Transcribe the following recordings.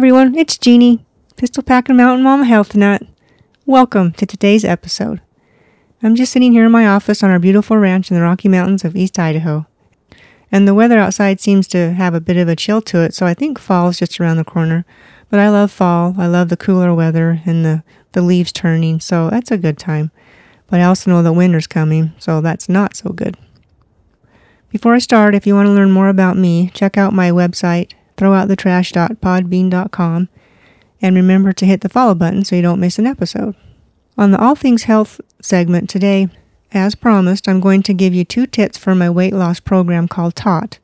Everyone, it's Jeannie, Pistol Packing Mountain Mama Health Nut. Welcome to today's episode. I'm just sitting here in my office on our beautiful ranch in the Rocky Mountains of East Idaho. And the weather outside seems to have a bit of a chill to it, so I think fall is just around the corner. But I love fall. I love the cooler weather and the, the leaves turning, so that's a good time. But I also know that winter's coming, so that's not so good. Before I start, if you want to learn more about me, check out my website, throwoutthetrash.podbean.com, and remember to hit the follow button so you don't miss an episode. On the All Things Health segment today, as promised, I'm going to give you two tips for my weight loss program called TOTT,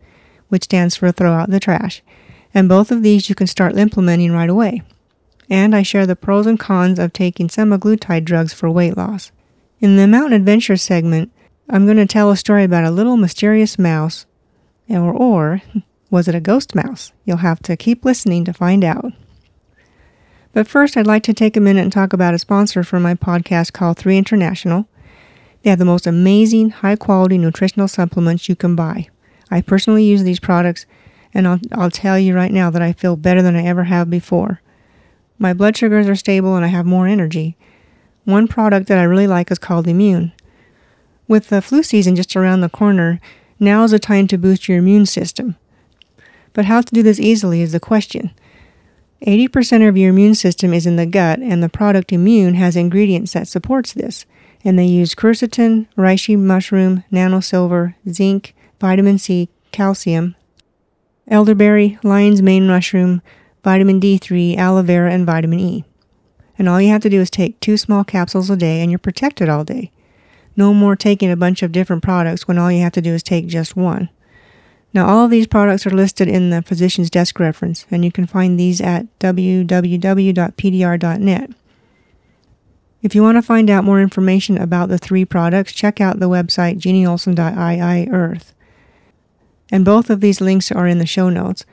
which stands for Throw Out the Trash. And both of these you can start implementing right away. And I share the pros and cons of taking semaglutide drugs for weight loss. In the Mountain Adventure segment, I'm going to tell a story about a little mysterious mouse, or, or was it a ghost mouse? You'll have to keep listening to find out. But first, I'd like to take a minute and talk about a sponsor for my podcast called 3 International. They have the most amazing, high quality nutritional supplements you can buy. I personally use these products, and I'll, I'll tell you right now that I feel better than I ever have before. My blood sugars are stable and I have more energy. One product that I really like is called Immune. With the flu season just around the corner, now is the time to boost your immune system. But how to do this easily is the question. 80% of your immune system is in the gut, and the product Immune has ingredients that supports this. And they use quercetin, reishi mushroom, nanosilver, zinc, vitamin C, calcium, elderberry, lion's mane mushroom, vitamin D3, aloe vera, and vitamin E. And all you have to do is take two small capsules a day, and you're protected all day. No more taking a bunch of different products when all you have to do is take just one. Now, all of these products are listed in the physician's desk reference, and you can find these at www.pdr.net. If you want to find out more information about the three products, check out the website jeanneolson.iii earth. And both of these links are in the show notes.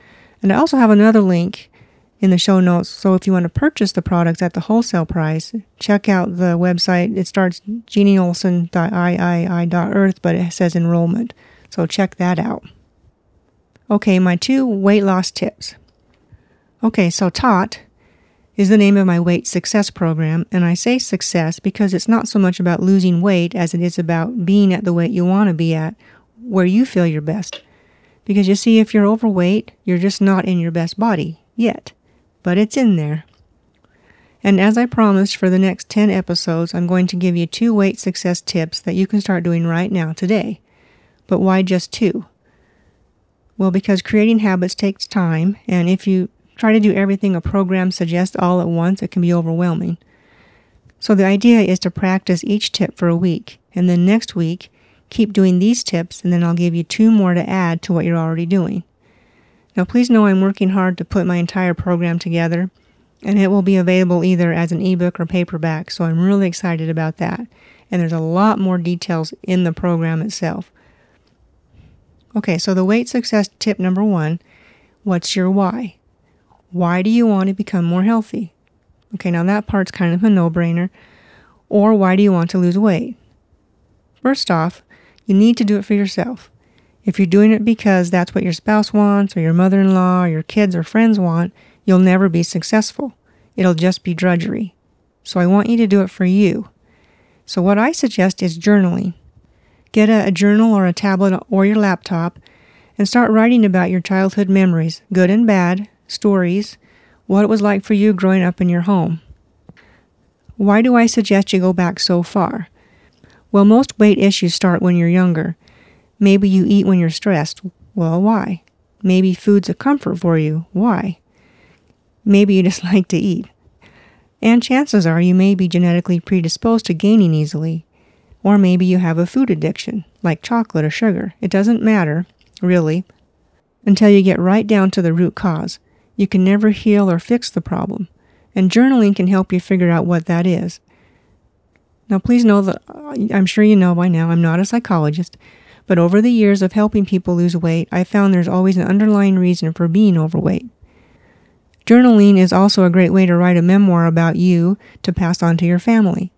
And I also have another link in the show notes. So if you want to purchase the products at the wholesale price, check out the website. It starts jeanneolson.iii.earth, but it says enrollment. So check that out. Okay, my two weight loss tips. Okay, so TOTT is the name of my weight success program, and I say success because it's not so much about losing weight as it is about being at the weight you want to be at, where you feel your best. Because you see, if you're overweight, you're just not in your best body yet, but it's in there. And as I promised for the next 10 episodes, I'm going to give you two weight success tips that you can start doing right now today. But why just two? Well, because creating habits takes time, and if you try to do everything a program suggests all at once, it can be overwhelming. So the idea is to practice each tip for a week, and then next week, keep doing these tips, and then I'll give you two more to add to what you're already doing. Now, please know I'm working hard to put my entire program together, and it will be available either as an ebook or paperback, so I'm really excited about that. And there's a lot more details in the program itself. Okay, so the weight success tip number one what's your why? Why do you want to become more healthy? Okay, now that part's kind of a no brainer. Or why do you want to lose weight? First off, you need to do it for yourself. If you're doing it because that's what your spouse wants, or your mother in law, or your kids or friends want, you'll never be successful. It'll just be drudgery. So I want you to do it for you. So, what I suggest is journaling. Get a, a journal or a tablet or your laptop and start writing about your childhood memories, good and bad, stories, what it was like for you growing up in your home. Why do I suggest you go back so far? Well, most weight issues start when you're younger. Maybe you eat when you're stressed. Well, why? Maybe food's a comfort for you. Why? Maybe you just like to eat. And chances are you may be genetically predisposed to gaining easily. Or maybe you have a food addiction, like chocolate or sugar. It doesn't matter, really, until you get right down to the root cause. You can never heal or fix the problem, and journaling can help you figure out what that is. Now, please know that uh, I'm sure you know by now I'm not a psychologist, but over the years of helping people lose weight, I found there's always an underlying reason for being overweight. Journaling is also a great way to write a memoir about you to pass on to your family.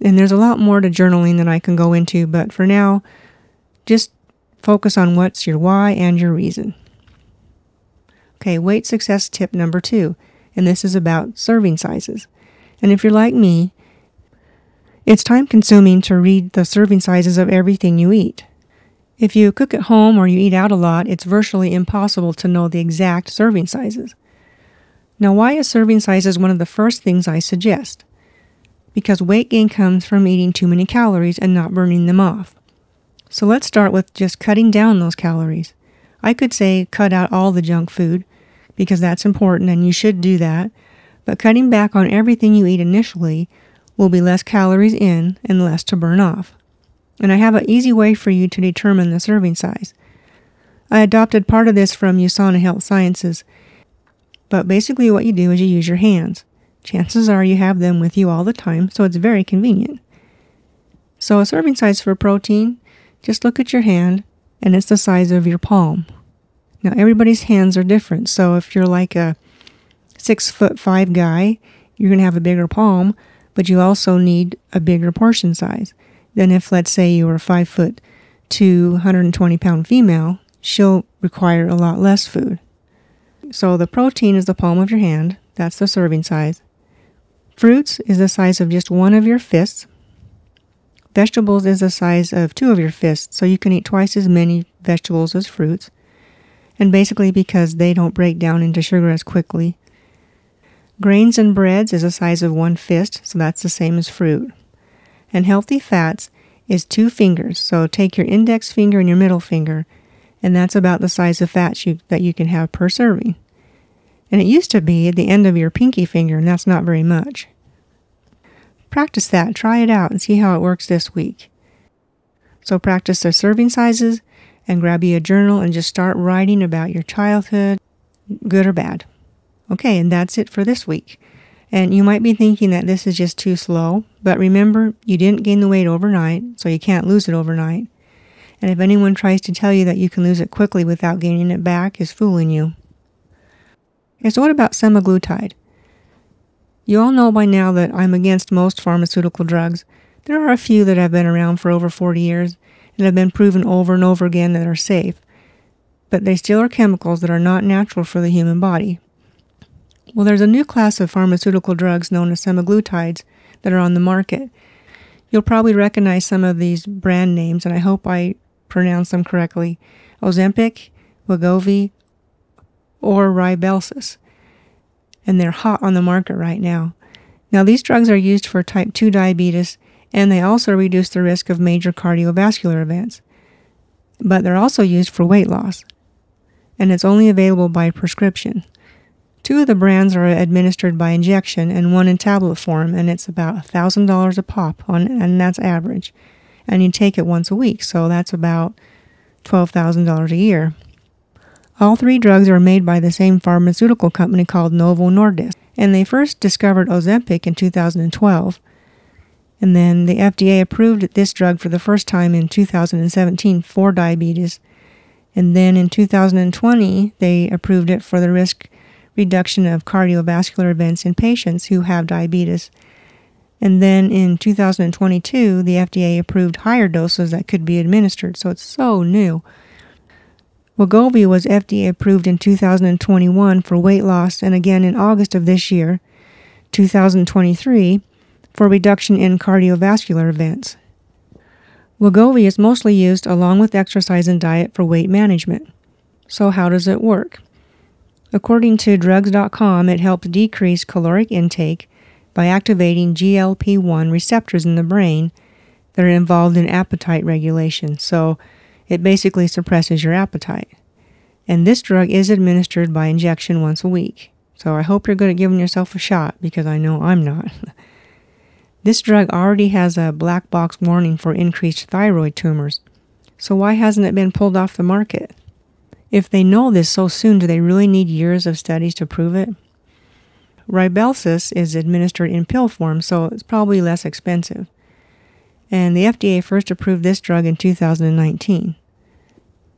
And there's a lot more to journaling than I can go into, but for now, just focus on what's your why and your reason. Okay, weight success tip number two, and this is about serving sizes. And if you're like me, it's time consuming to read the serving sizes of everything you eat. If you cook at home or you eat out a lot, it's virtually impossible to know the exact serving sizes. Now, why is serving sizes one of the first things I suggest? Because weight gain comes from eating too many calories and not burning them off. So let's start with just cutting down those calories. I could say cut out all the junk food because that's important and you should do that, but cutting back on everything you eat initially will be less calories in and less to burn off. And I have an easy way for you to determine the serving size. I adopted part of this from USANA Health Sciences but basically, what you do is you use your hands. Chances are you have them with you all the time, so it's very convenient. So, a serving size for protein, just look at your hand and it's the size of your palm. Now, everybody's hands are different, so if you're like a six foot five guy, you're going to have a bigger palm, but you also need a bigger portion size than if, let's say, you were a five foot to 120 pound female, she'll require a lot less food. So the protein is the palm of your hand. That's the serving size. Fruits is the size of just one of your fists. Vegetables is the size of two of your fists, so you can eat twice as many vegetables as fruits. And basically because they don't break down into sugar as quickly. Grains and breads is the size of one fist, so that's the same as fruit. And healthy fats is two fingers, so take your index finger and your middle finger and that's about the size of fats you, that you can have per serving. And it used to be at the end of your pinky finger, and that's not very much. Practice that, try it out, and see how it works this week. So practice the serving sizes and grab you a journal and just start writing about your childhood, good or bad. Okay, and that's it for this week. And you might be thinking that this is just too slow, but remember, you didn't gain the weight overnight, so you can't lose it overnight and if anyone tries to tell you that you can lose it quickly without gaining it back, is fooling you. So what about semaglutide? You all know by now that I'm against most pharmaceutical drugs. There are a few that have been around for over 40 years and have been proven over and over again that are safe, but they still are chemicals that are not natural for the human body. Well, there's a new class of pharmaceutical drugs known as semaglutides that are on the market. You'll probably recognize some of these brand names, and I hope I pronounce them correctly, Ozempic, Wegovy, or Rybelsus. And they're hot on the market right now. Now, these drugs are used for type 2 diabetes and they also reduce the risk of major cardiovascular events. But they're also used for weight loss. And it's only available by prescription. Two of the brands are administered by injection and one in tablet form, and it's about $1,000 a pop, on, and that's average and you take it once a week, so that's about $12,000 a year. All three drugs are made by the same pharmaceutical company called Novo Nordisk, and they first discovered Ozempic in 2012. And then the FDA approved this drug for the first time in 2017 for diabetes. And then in 2020, they approved it for the risk reduction of cardiovascular events in patients who have diabetes. And then in 2022, the FDA approved higher doses that could be administered. So it's so new. Wegovy was FDA approved in 2021 for weight loss and again in August of this year, 2023, for reduction in cardiovascular events. Wegovy is mostly used along with exercise and diet for weight management. So, how does it work? According to drugs.com, it helps decrease caloric intake by activating GLP 1 receptors in the brain that are involved in appetite regulation. So it basically suppresses your appetite. And this drug is administered by injection once a week. So I hope you're good at giving yourself a shot because I know I'm not. this drug already has a black box warning for increased thyroid tumors. So why hasn't it been pulled off the market? If they know this so soon, do they really need years of studies to prove it? Rybelsus is administered in pill form, so it's probably less expensive. And the FDA first approved this drug in 2019.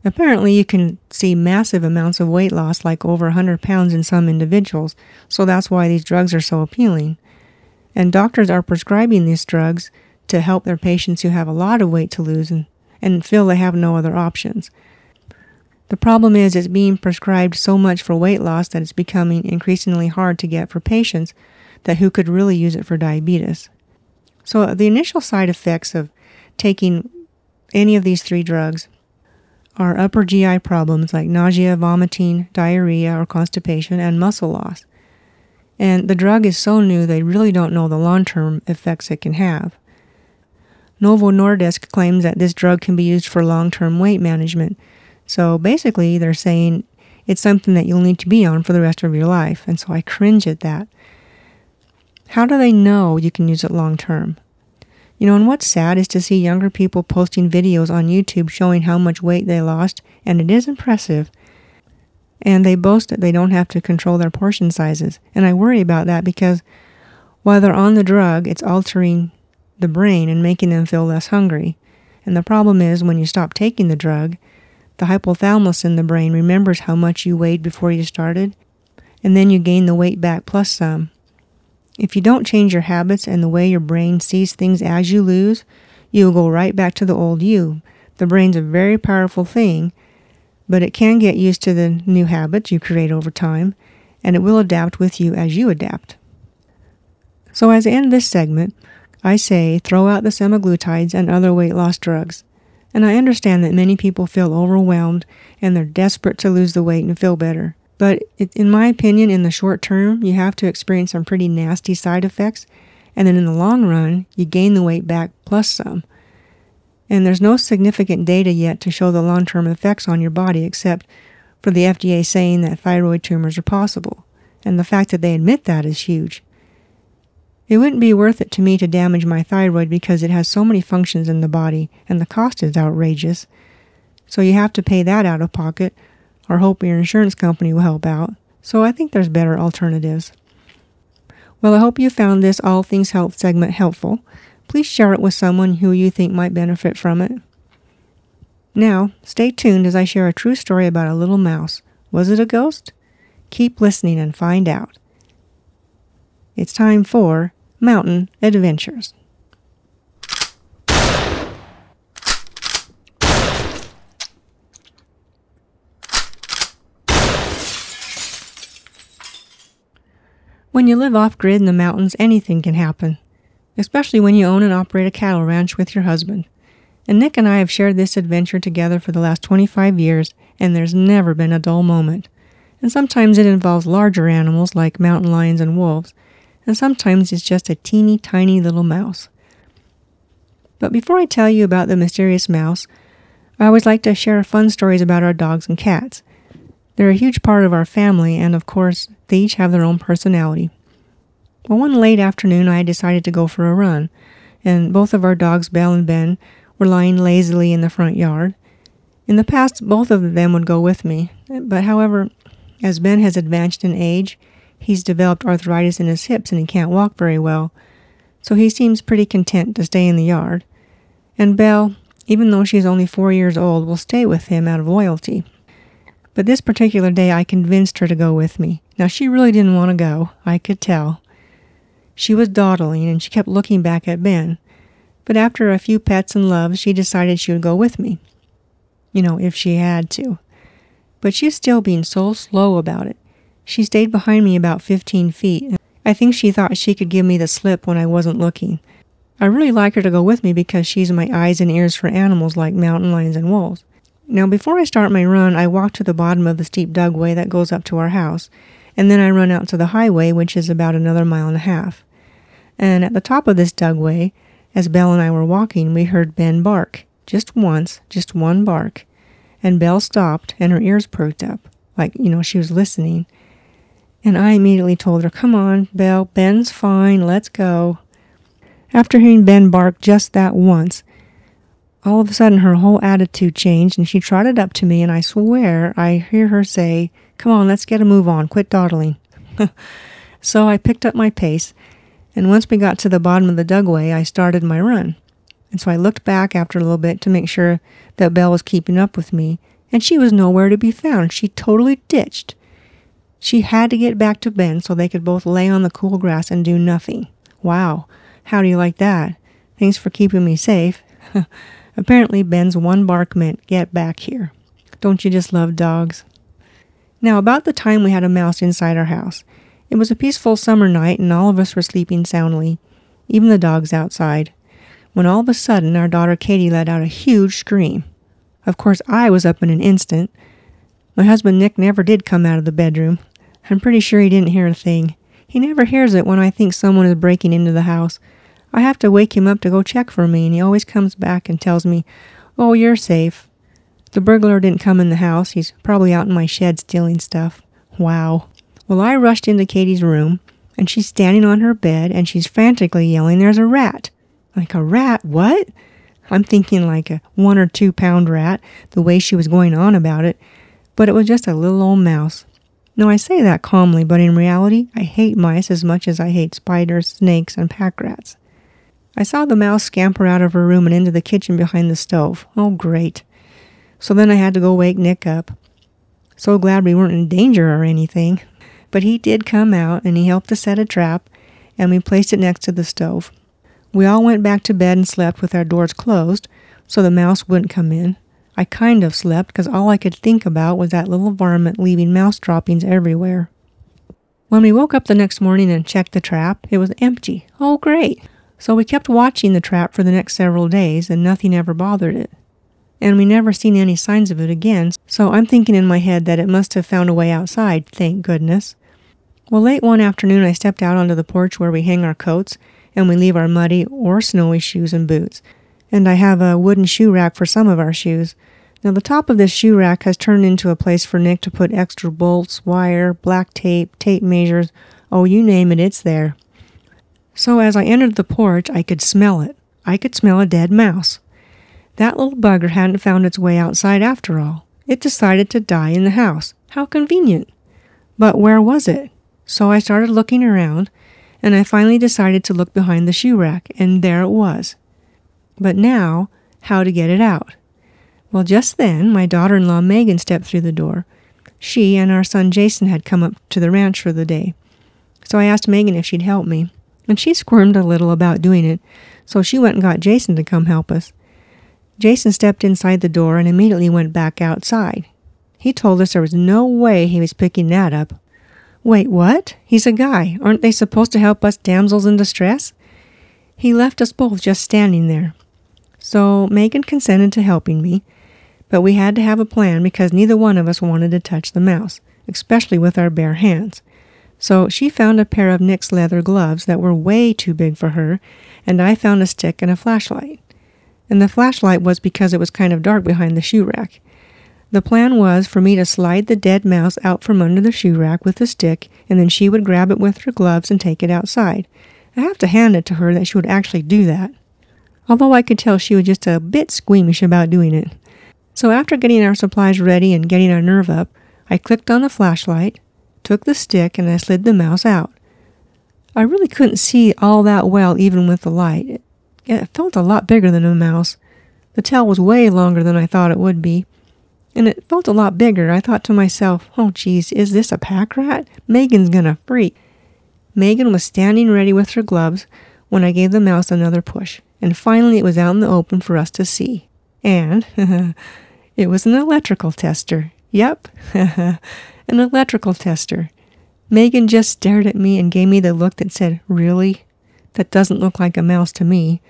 Apparently, you can see massive amounts of weight loss, like over 100 pounds in some individuals, so that's why these drugs are so appealing. And doctors are prescribing these drugs to help their patients who have a lot of weight to lose and, and feel they have no other options. The problem is it's being prescribed so much for weight loss that it's becoming increasingly hard to get for patients that who could really use it for diabetes. So the initial side effects of taking any of these three drugs are upper GI problems like nausea, vomiting, diarrhea, or constipation, and muscle loss. And the drug is so new they really don't know the long term effects it can have. Novo Nordisk claims that this drug can be used for long term weight management. So basically, they're saying it's something that you'll need to be on for the rest of your life. And so I cringe at that. How do they know you can use it long term? You know, and what's sad is to see younger people posting videos on YouTube showing how much weight they lost, and it is impressive. And they boast that they don't have to control their portion sizes. And I worry about that because while they're on the drug, it's altering the brain and making them feel less hungry. And the problem is when you stop taking the drug, the hypothalamus in the brain remembers how much you weighed before you started, and then you gain the weight back plus some. If you don't change your habits and the way your brain sees things as you lose, you will go right back to the old you. The brain's a very powerful thing, but it can get used to the new habits you create over time, and it will adapt with you as you adapt. So, as I end this segment, I say throw out the semaglutides and other weight loss drugs. And I understand that many people feel overwhelmed and they're desperate to lose the weight and feel better. But in my opinion, in the short term, you have to experience some pretty nasty side effects. And then in the long run, you gain the weight back plus some. And there's no significant data yet to show the long term effects on your body except for the FDA saying that thyroid tumors are possible. And the fact that they admit that is huge. It wouldn't be worth it to me to damage my thyroid because it has so many functions in the body and the cost is outrageous. So you have to pay that out of pocket or hope your insurance company will help out. So I think there's better alternatives. Well, I hope you found this All Things Health segment helpful. Please share it with someone who you think might benefit from it. Now, stay tuned as I share a true story about a little mouse. Was it a ghost? Keep listening and find out. It's time for Mountain Adventures. When you live off grid in the mountains, anything can happen, especially when you own and operate a cattle ranch with your husband. And Nick and I have shared this adventure together for the last 25 years, and there's never been a dull moment. And sometimes it involves larger animals like mountain lions and wolves, and sometimes it's just a teeny tiny little mouse. But before I tell you about the mysterious mouse, I always like to share fun stories about our dogs and cats. They're a huge part of our family, and of course, they each have their own personality. Well, one late afternoon, I decided to go for a run, and both of our dogs, Belle and Ben, were lying lazily in the front yard. In the past, both of them would go with me, but however, as Ben has advanced in age, he's developed arthritis in his hips and he can't walk very well, so he seems pretty content to stay in the yard. And Belle, even though she's only four years old, will stay with him out of loyalty. But this particular day I convinced her to go with me. Now she really didn't want to go, I could tell. She was dawdling and she kept looking back at Ben. But after a few pets and loves, she decided she would go with me. You know, if she had to. But she's still being so slow about it. She stayed behind me about 15 feet. I think she thought she could give me the slip when I wasn't looking. I really like her to go with me because she's my eyes and ears for animals like mountain lions and wolves. Now, before I start my run, I walk to the bottom of the steep dugway that goes up to our house, and then I run out to the highway, which is about another mile and a half. And at the top of this dugway, as Belle and I were walking, we heard Ben bark. Just once, just one bark. And Belle stopped, and her ears perked up, like, you know, she was listening. And I immediately told her, Come on, Belle, Ben's fine, let's go. After hearing Ben bark just that once, all of a sudden her whole attitude changed and she trotted up to me and I swear I hear her say, Come on, let's get a move on, quit dawdling. so I picked up my pace and once we got to the bottom of the dugway, I started my run. And so I looked back after a little bit to make sure that Belle was keeping up with me, and she was nowhere to be found. She totally ditched. She had to get back to Ben so they could both lay on the cool grass and do nothing. Wow, how do you like that? Thanks for keeping me safe. Apparently, Ben's one bark meant, Get back here. Don't you just love dogs? Now, about the time we had a mouse inside our house, it was a peaceful summer night and all of us were sleeping soundly, even the dogs outside, when all of a sudden our daughter Katie let out a huge scream. Of course, I was up in an instant. My husband Nick never did come out of the bedroom. I'm pretty sure he didn't hear a thing. He never hears it when I think someone is breaking into the house. I have to wake him up to go check for me, and he always comes back and tells me, Oh, you're safe. The burglar didn't come in the house. He's probably out in my shed stealing stuff. Wow. Well, I rushed into Katie's room, and she's standing on her bed, and she's frantically yelling, There's a rat. Like a rat? What? I'm thinking like a one or two pound rat, the way she was going on about it, but it was just a little old mouse. Now, I say that calmly, but in reality, I hate mice as much as I hate spiders, snakes, and pack rats. I saw the mouse scamper out of her room and into the kitchen behind the stove. Oh, great. So then I had to go wake Nick up. So glad we weren't in danger or anything. But he did come out and he helped to set a trap, and we placed it next to the stove. We all went back to bed and slept with our doors closed so the mouse wouldn't come in. I kind of slept because all I could think about was that little varmint leaving mouse droppings everywhere. When we woke up the next morning and checked the trap, it was empty. Oh, great! So we kept watching the trap for the next several days and nothing ever bothered it. And we never seen any signs of it again, so I'm thinking in my head that it must have found a way outside, thank goodness. Well, late one afternoon, I stepped out onto the porch where we hang our coats and we leave our muddy or snowy shoes and boots. And I have a wooden shoe rack for some of our shoes. Now, the top of this shoe rack has turned into a place for Nick to put extra bolts, wire, black tape, tape measures oh, you name it, it's there. So as I entered the porch, I could smell it. I could smell a dead mouse. That little bugger hadn't found its way outside after all. It decided to die in the house. How convenient. But where was it? So I started looking around, and I finally decided to look behind the shoe rack, and there it was. But now, how to get it out? Well, just then, my daughter in law Megan stepped through the door. She and our son Jason had come up to the ranch for the day. So I asked Megan if she'd help me and she squirmed a little about doing it, so she went and got Jason to come help us. Jason stepped inside the door and immediately went back outside. He told us there was no way he was picking that up. Wait, what? He's a guy. Aren't they supposed to help us damsels in distress? He left us both just standing there. So Megan consented to helping me, but we had to have a plan because neither one of us wanted to touch the mouse, especially with our bare hands. So she found a pair of Nick's leather gloves that were way too big for her, and I found a stick and a flashlight. And the flashlight was because it was kind of dark behind the shoe rack. The plan was for me to slide the dead mouse out from under the shoe rack with the stick, and then she would grab it with her gloves and take it outside. I have to hand it to her that she would actually do that. Although I could tell she was just a bit squeamish about doing it. So after getting our supplies ready and getting our nerve up, I clicked on the flashlight, took the stick, and I slid the mouse out. I really couldn't see all that well even with the light. It, felt a lot bigger than a mouse. The tail was way longer than I thought it would be. And it felt a lot bigger. I thought to myself, oh geez, is this a pack rat? Megan's gonna freak. Megan was standing ready with her gloves when I gave the mouse another push, and finally it was out in the open for us to see. And it was an electrical tester. Yep, an electrical tester. Megan just stared at me and gave me the look that said, Really? That doesn't look like a mouse to me.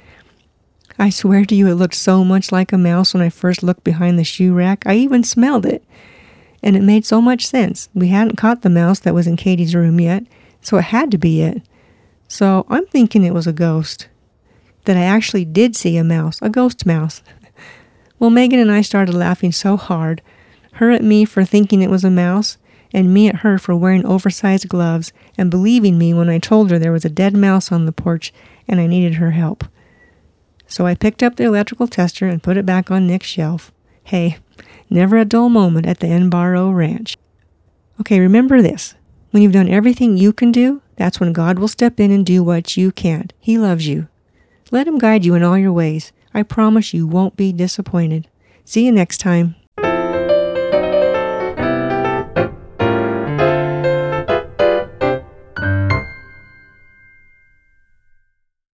I swear to you, it looked so much like a mouse when I first looked behind the shoe rack. I even smelled it. And it made so much sense. We hadn't caught the mouse that was in Katie's room yet, so it had to be it. So I'm thinking it was a ghost. That I actually did see a mouse, a ghost mouse. well, Megan and I started laughing so hard, her at me for thinking it was a mouse, and me at her for wearing oversized gloves and believing me when I told her there was a dead mouse on the porch and I needed her help. So I picked up the electrical tester and put it back on Nick's shelf. Hey, never a dull moment at the Enbaro Ranch. Okay, remember this. When you've done everything you can do, that's when God will step in and do what you can't. He loves you. Let Him guide you in all your ways. I promise you won't be disappointed. See you next time.